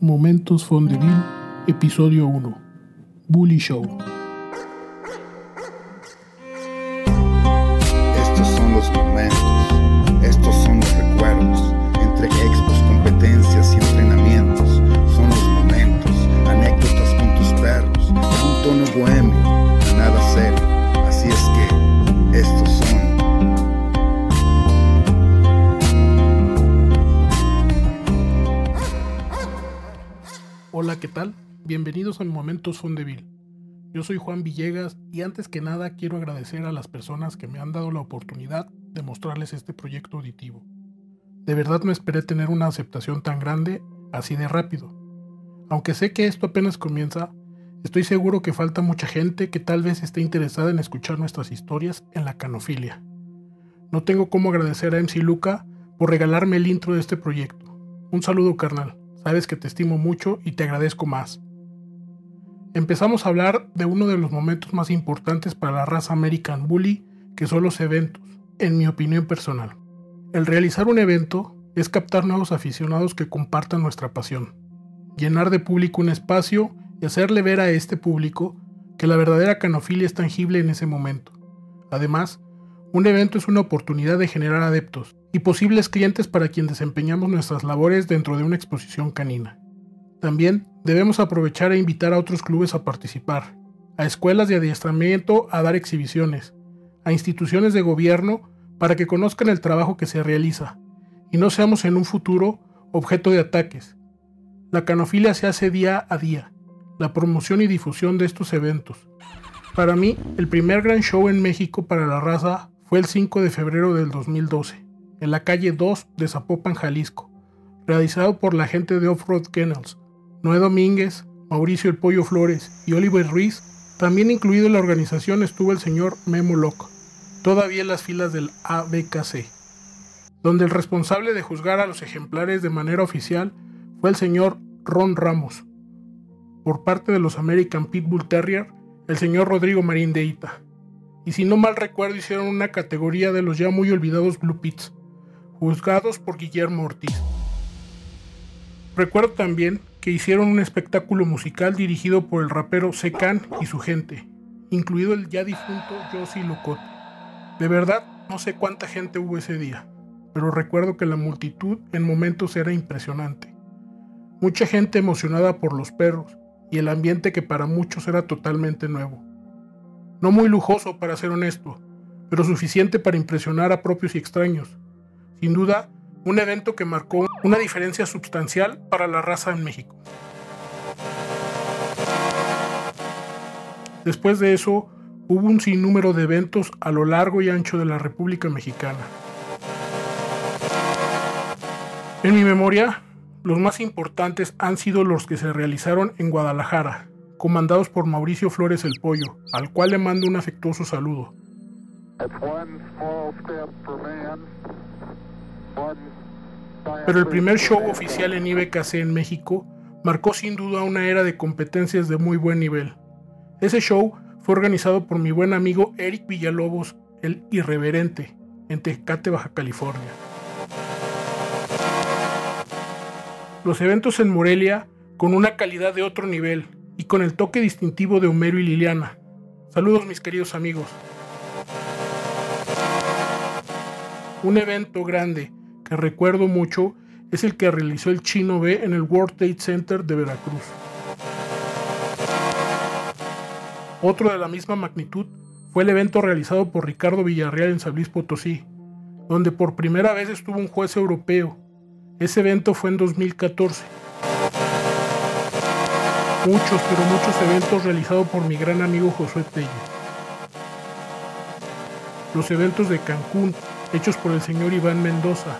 Momentos Fondeville, episodio 1. Bully Show. ¿Qué tal? Bienvenidos a Momentos Fondeville. Yo soy Juan Villegas y antes que nada quiero agradecer a las personas que me han dado la oportunidad de mostrarles este proyecto auditivo. De verdad no esperé tener una aceptación tan grande así de rápido. Aunque sé que esto apenas comienza, estoy seguro que falta mucha gente que tal vez esté interesada en escuchar nuestras historias en la canofilia. No tengo cómo agradecer a MC Luca por regalarme el intro de este proyecto. Un saludo carnal, sabes que te estimo mucho y te agradezco más. Empezamos a hablar de uno de los momentos más importantes para la raza American Bully, que son los eventos, en mi opinión personal. El realizar un evento es captar nuevos aficionados que compartan nuestra pasión, llenar de público un espacio y hacerle ver a este público que la verdadera canofilia es tangible en ese momento. Además, un evento es una oportunidad de generar adeptos y posibles clientes para quien desempeñamos nuestras labores dentro de una exposición canina. También debemos aprovechar e invitar a otros clubes a participar, a escuelas de adiestramiento a dar exhibiciones, a instituciones de gobierno para que conozcan el trabajo que se realiza y no seamos en un futuro objeto de ataques. La canofilia se hace día a día, la promoción y difusión de estos eventos. Para mí, el primer gran show en México para la raza fue el 5 de febrero del 2012, en la calle 2 de Zapopan, Jalisco, realizado por la gente de Off-Road Kennels, Noé Domínguez, Mauricio El Pollo Flores y Oliver Ruiz. También incluido en la organización estuvo el señor Memo Locke, todavía en las filas del ABKC, donde el responsable de juzgar a los ejemplares de manera oficial fue el señor Ron Ramos. Por parte de los American Pitbull Terrier, el señor Rodrigo Marín de Ita. Y si no mal recuerdo, hicieron una categoría de los ya muy olvidados Blue Pits, juzgados por Guillermo Ortiz. Recuerdo también que hicieron un espectáculo musical dirigido por el rapero Secan y su gente, incluido el ya difunto Josie Locot. De verdad, no sé cuánta gente hubo ese día, pero recuerdo que la multitud en momentos era impresionante. Mucha gente emocionada por los perros y el ambiente que para muchos era totalmente nuevo. No muy lujoso para ser honesto, pero suficiente para impresionar a propios y extraños. Sin duda, un evento que marcó una diferencia sustancial para la raza en México. Después de eso, hubo un sinnúmero de eventos a lo largo y ancho de la República Mexicana. En mi memoria, los más importantes han sido los que se realizaron en Guadalajara, comandados por Mauricio Flores el Pollo, al cual le mando un afectuoso saludo. Pero el primer show oficial en IBKC en México marcó sin duda una era de competencias de muy buen nivel. Ese show fue organizado por mi buen amigo Eric Villalobos, el Irreverente, en Tecate, Baja California. Los eventos en Morelia con una calidad de otro nivel y con el toque distintivo de Homero y Liliana. Saludos mis queridos amigos. Un evento grande que recuerdo mucho es el que realizó el Chino B en el World Trade Center de Veracruz. Otro de la misma magnitud fue el evento realizado por Ricardo Villarreal en San Potosí, donde por primera vez estuvo un juez europeo. Ese evento fue en 2014. Muchos, pero muchos eventos realizados por mi gran amigo Josué Telle. Los eventos de Cancún, hechos por el señor Iván Mendoza.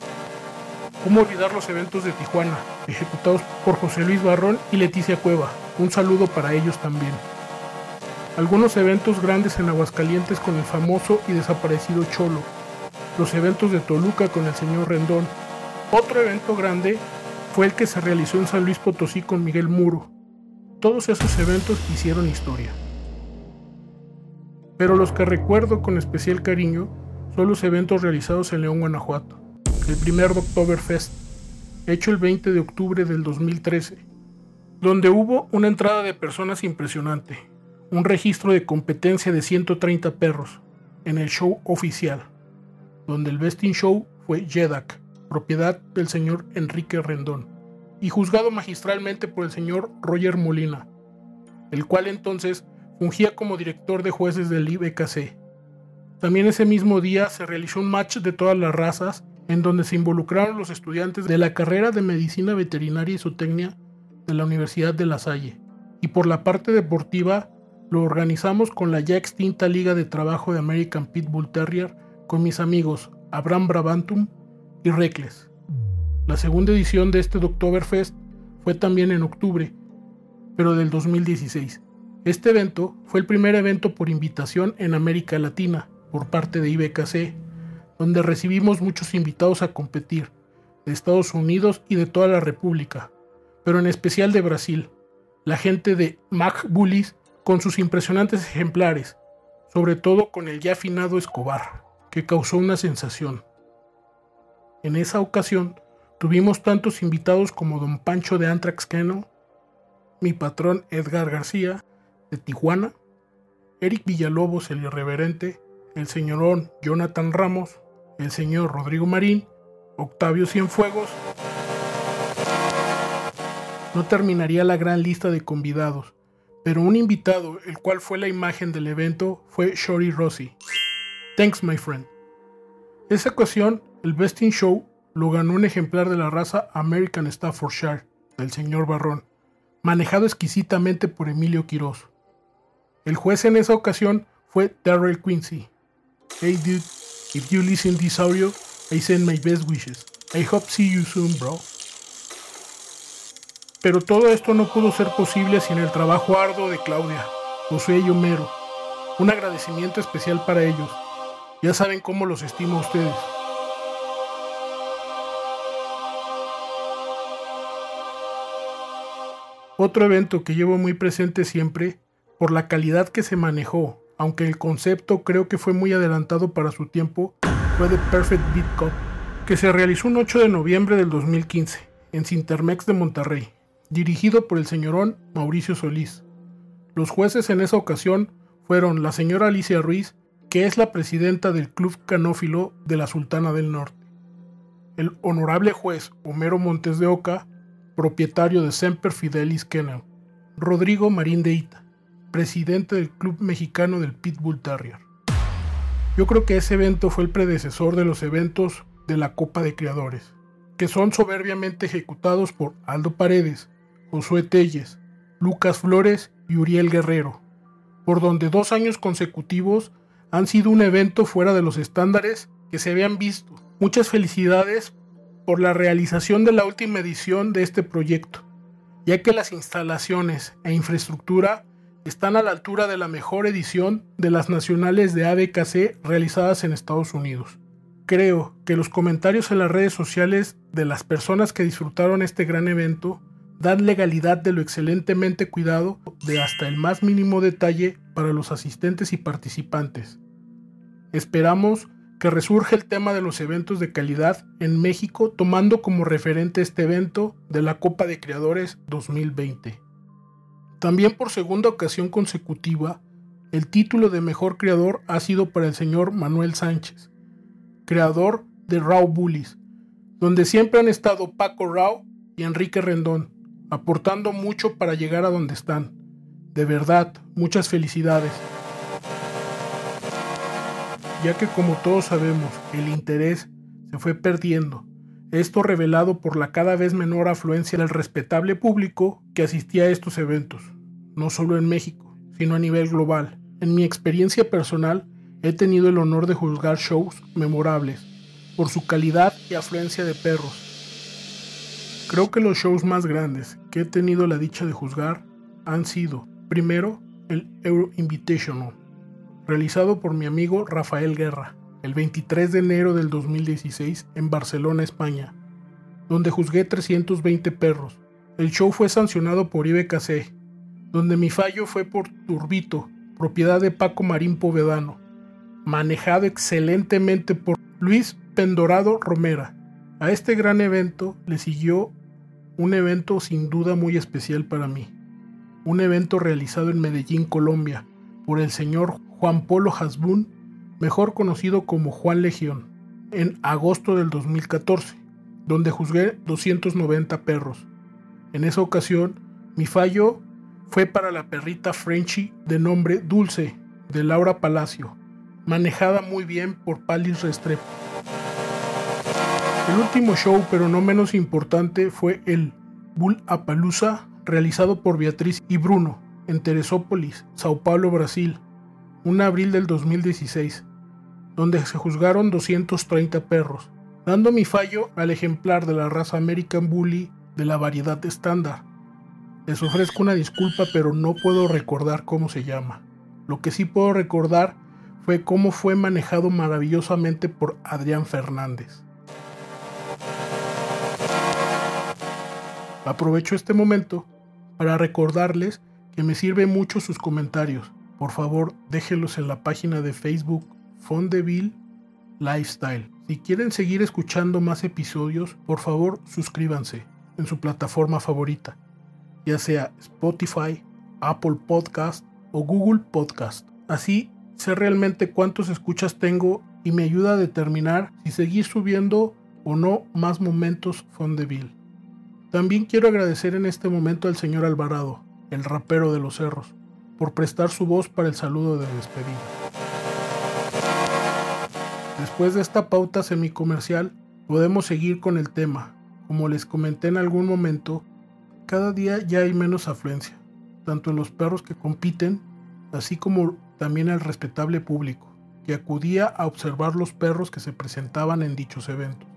¿Cómo olvidar los eventos de Tijuana, ejecutados por José Luis Barrón y Leticia Cueva? Un saludo para ellos también. Algunos eventos grandes en Aguascalientes con el famoso y desaparecido Cholo. Los eventos de Toluca con el señor Rendón. Otro evento grande fue el que se realizó en San Luis Potosí con Miguel Muro. Todos esos eventos hicieron historia. Pero los que recuerdo con especial cariño son los eventos realizados en León, Guanajuato. El primer Oktoberfest, hecho el 20 de octubre del 2013, donde hubo una entrada de personas impresionante, un registro de competencia de 130 perros en el show oficial, donde el Best in Show fue Jedak, propiedad del señor Enrique Rendón, y juzgado magistralmente por el señor Roger Molina, el cual entonces fungía como director de jueces del IBKC. También ese mismo día se realizó un match de todas las razas en donde se involucraron los estudiantes de la carrera de Medicina Veterinaria y Zootecnia de la Universidad de La Salle. Y por la parte deportiva lo organizamos con la ya extinta Liga de Trabajo de American Pitbull Terrier con mis amigos Abraham Brabantum y Reckless. La segunda edición de este Oktoberfest fue también en octubre, pero del 2016. Este evento fue el primer evento por invitación en América Latina por parte de IBKC, donde recibimos muchos invitados a competir, de Estados Unidos y de toda la República, pero en especial de Brasil, la gente de Mac Bullies con sus impresionantes ejemplares, sobre todo con el ya afinado Escobar, que causó una sensación. En esa ocasión tuvimos tantos invitados como don Pancho de Antrax Keno, mi patrón Edgar García, de Tijuana, Eric Villalobos el irreverente, el señorón Jonathan Ramos, el señor Rodrigo Marín, Octavio Cienfuegos. No terminaría la gran lista de convidados, pero un invitado, el cual fue la imagen del evento, fue Shori Rossi. Thanks, my friend. Esa ocasión, el Best in Show lo ganó un ejemplar de la raza American Staffordshire, del señor Barrón, manejado exquisitamente por Emilio Quiroz. El juez en esa ocasión fue Darrell Quincy. Hey dude, if you listen this audio, I send my best wishes. I hope see you soon, bro. Pero todo esto no pudo ser posible sin el trabajo arduo de Claudia, Josué y Homero. Un agradecimiento especial para ellos. Ya saben cómo los estimo a ustedes. Otro evento que llevo muy presente siempre, por la calidad que se manejó, aunque el concepto creo que fue muy adelantado para su tiempo, fue The Perfect Beat Cup, que se realizó un 8 de noviembre del 2015 en Cintermex de Monterrey dirigido por el señorón Mauricio Solís. Los jueces en esa ocasión fueron la señora Alicia Ruiz, que es la presidenta del Club Canófilo de la Sultana del Norte, el honorable juez Homero Montes de Oca, propietario de Semper Fidelis Kennel, Rodrigo Marín de Ita, presidente del Club Mexicano del Pitbull Terrier. Yo creo que ese evento fue el predecesor de los eventos de la Copa de Creadores, que son soberbiamente ejecutados por Aldo Paredes, Josué Telles, Lucas Flores y Uriel Guerrero, por donde dos años consecutivos han sido un evento fuera de los estándares que se habían visto. Muchas felicidades por la realización de la última edición de este proyecto, ya que las instalaciones e infraestructura están a la altura de la mejor edición de las nacionales de ABKC realizadas en Estados Unidos. Creo que los comentarios en las redes sociales de las personas que disfrutaron este gran evento dan legalidad de lo excelentemente cuidado de hasta el más mínimo detalle para los asistentes y participantes. Esperamos que resurja el tema de los eventos de calidad en México tomando como referente este evento de la Copa de Creadores 2020. También por segunda ocasión consecutiva, el título de mejor creador ha sido para el señor Manuel Sánchez, creador de Raw Bullies, donde siempre han estado Paco Rao y Enrique Rendón, aportando mucho para llegar a donde están. De verdad, muchas felicidades. Ya que como todos sabemos, el interés se fue perdiendo. Esto revelado por la cada vez menor afluencia del respetable público que asistía a estos eventos, no solo en México, sino a nivel global. En mi experiencia personal, he tenido el honor de juzgar shows memorables por su calidad y afluencia de perros, Creo que los shows más grandes que he tenido la dicha de juzgar han sido, primero, el Euro Invitational, realizado por mi amigo Rafael Guerra, el 23 de enero del 2016 en Barcelona, España, donde juzgué 320 perros. El show fue sancionado por IBKC, donde mi fallo fue por Turbito, propiedad de Paco Marín Povedano, manejado excelentemente por Luis Pendorado Romera. A este gran evento le siguió un evento sin duda muy especial para mí. Un evento realizado en Medellín, Colombia, por el señor Juan Polo Hasbun, mejor conocido como Juan Legión, en agosto del 2014, donde juzgué 290 perros. En esa ocasión, mi fallo fue para la perrita Frenchy de nombre Dulce, de Laura Palacio, manejada muy bien por Palis Restrepo. El último show, pero no menos importante, fue el Bull Apalooza, realizado por Beatriz y Bruno, en Teresópolis, Sao Paulo, Brasil, un abril del 2016, donde se juzgaron 230 perros, dando mi fallo al ejemplar de la raza American Bully de la variedad estándar. Les ofrezco una disculpa, pero no puedo recordar cómo se llama. Lo que sí puedo recordar fue cómo fue manejado maravillosamente por Adrián Fernández. Aprovecho este momento para recordarles que me sirve mucho sus comentarios. Por favor, déjenlos en la página de Facebook Fondeville Lifestyle. Si quieren seguir escuchando más episodios, por favor suscríbanse en su plataforma favorita, ya sea Spotify, Apple Podcast o Google Podcast. Así sé realmente cuántos escuchas tengo y me ayuda a determinar si seguir subiendo o no más momentos Fondeville. También quiero agradecer en este momento al señor Alvarado, el rapero de los cerros, por prestar su voz para el saludo de despedida. Después de esta pauta semicomercial, podemos seguir con el tema. Como les comenté en algún momento, cada día ya hay menos afluencia, tanto en los perros que compiten, así como también el respetable público, que acudía a observar los perros que se presentaban en dichos eventos.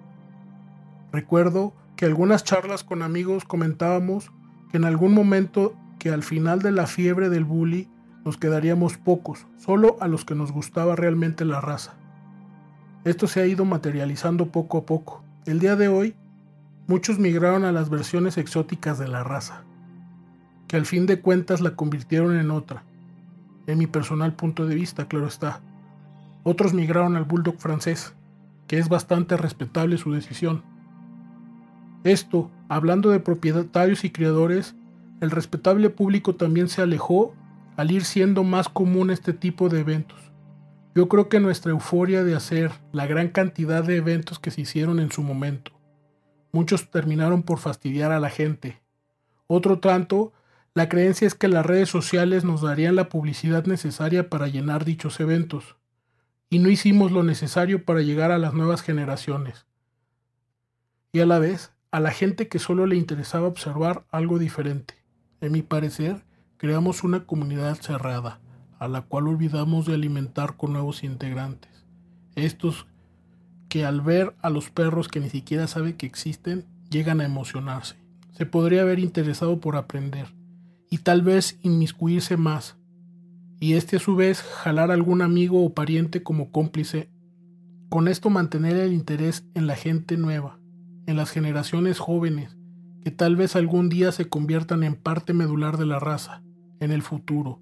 Recuerdo que algunas charlas con amigos comentábamos que en algún momento que al final de la fiebre del bully nos quedaríamos pocos, solo a los que nos gustaba realmente la raza. Esto se ha ido materializando poco a poco. El día de hoy, muchos migraron a las versiones exóticas de la raza, que al fin de cuentas la convirtieron en otra. En mi personal punto de vista, claro está. Otros migraron al bulldog francés, que es bastante respetable su decisión. Esto, hablando de propietarios y criadores, el respetable público también se alejó al ir siendo más común este tipo de eventos. Yo creo que nuestra euforia de hacer la gran cantidad de eventos que se hicieron en su momento, muchos terminaron por fastidiar a la gente. Otro tanto, la creencia es que las redes sociales nos darían la publicidad necesaria para llenar dichos eventos, y no hicimos lo necesario para llegar a las nuevas generaciones. Y a la vez, a la gente que solo le interesaba observar algo diferente. En mi parecer, creamos una comunidad cerrada, a la cual olvidamos de alimentar con nuevos integrantes. Estos que al ver a los perros que ni siquiera sabe que existen, llegan a emocionarse. Se podría haber interesado por aprender y tal vez inmiscuirse más. Y este a su vez jalar a algún amigo o pariente como cómplice. Con esto mantener el interés en la gente nueva, en las generaciones jóvenes, que tal vez algún día se conviertan en parte medular de la raza, en el futuro.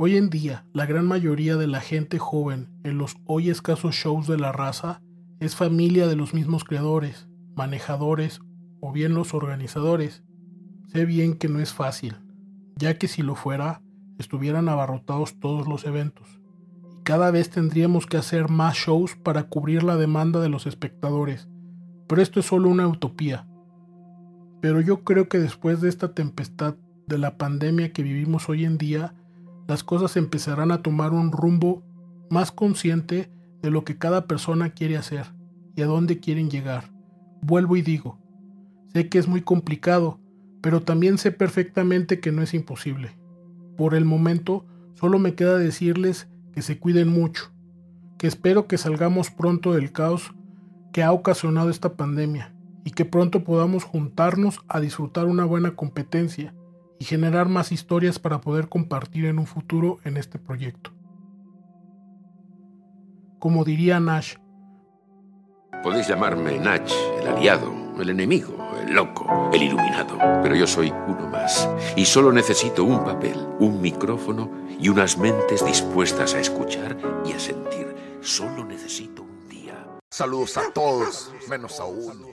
Hoy en día, la gran mayoría de la gente joven en los hoy escasos shows de la raza es familia de los mismos creadores, manejadores o bien los organizadores. Sé bien que no es fácil, ya que si lo fuera, estuvieran abarrotados todos los eventos, y cada vez tendríamos que hacer más shows para cubrir la demanda de los espectadores, pero esto es solo una utopía. Pero yo creo que después de esta tempestad de la pandemia que vivimos hoy en día, las cosas empezarán a tomar un rumbo más consciente de lo que cada persona quiere hacer y a dónde quieren llegar. Vuelvo y digo, sé que es muy complicado, pero también sé perfectamente que no es imposible. Por el momento, solo me queda decirles que se cuiden mucho, que espero que salgamos pronto del caos que ha ocasionado esta pandemia y que pronto podamos juntarnos a disfrutar una buena competencia y generar más historias para poder compartir en un futuro en este proyecto. Como diría Nash, Podéis llamarme Nach, el aliado, el enemigo, el loco, el iluminado, pero yo soy uno más y solo necesito un papel, un micrófono y unas mentes dispuestas a escuchar y a sentir. Solo necesito un día. Saludos a todos, menos a uno.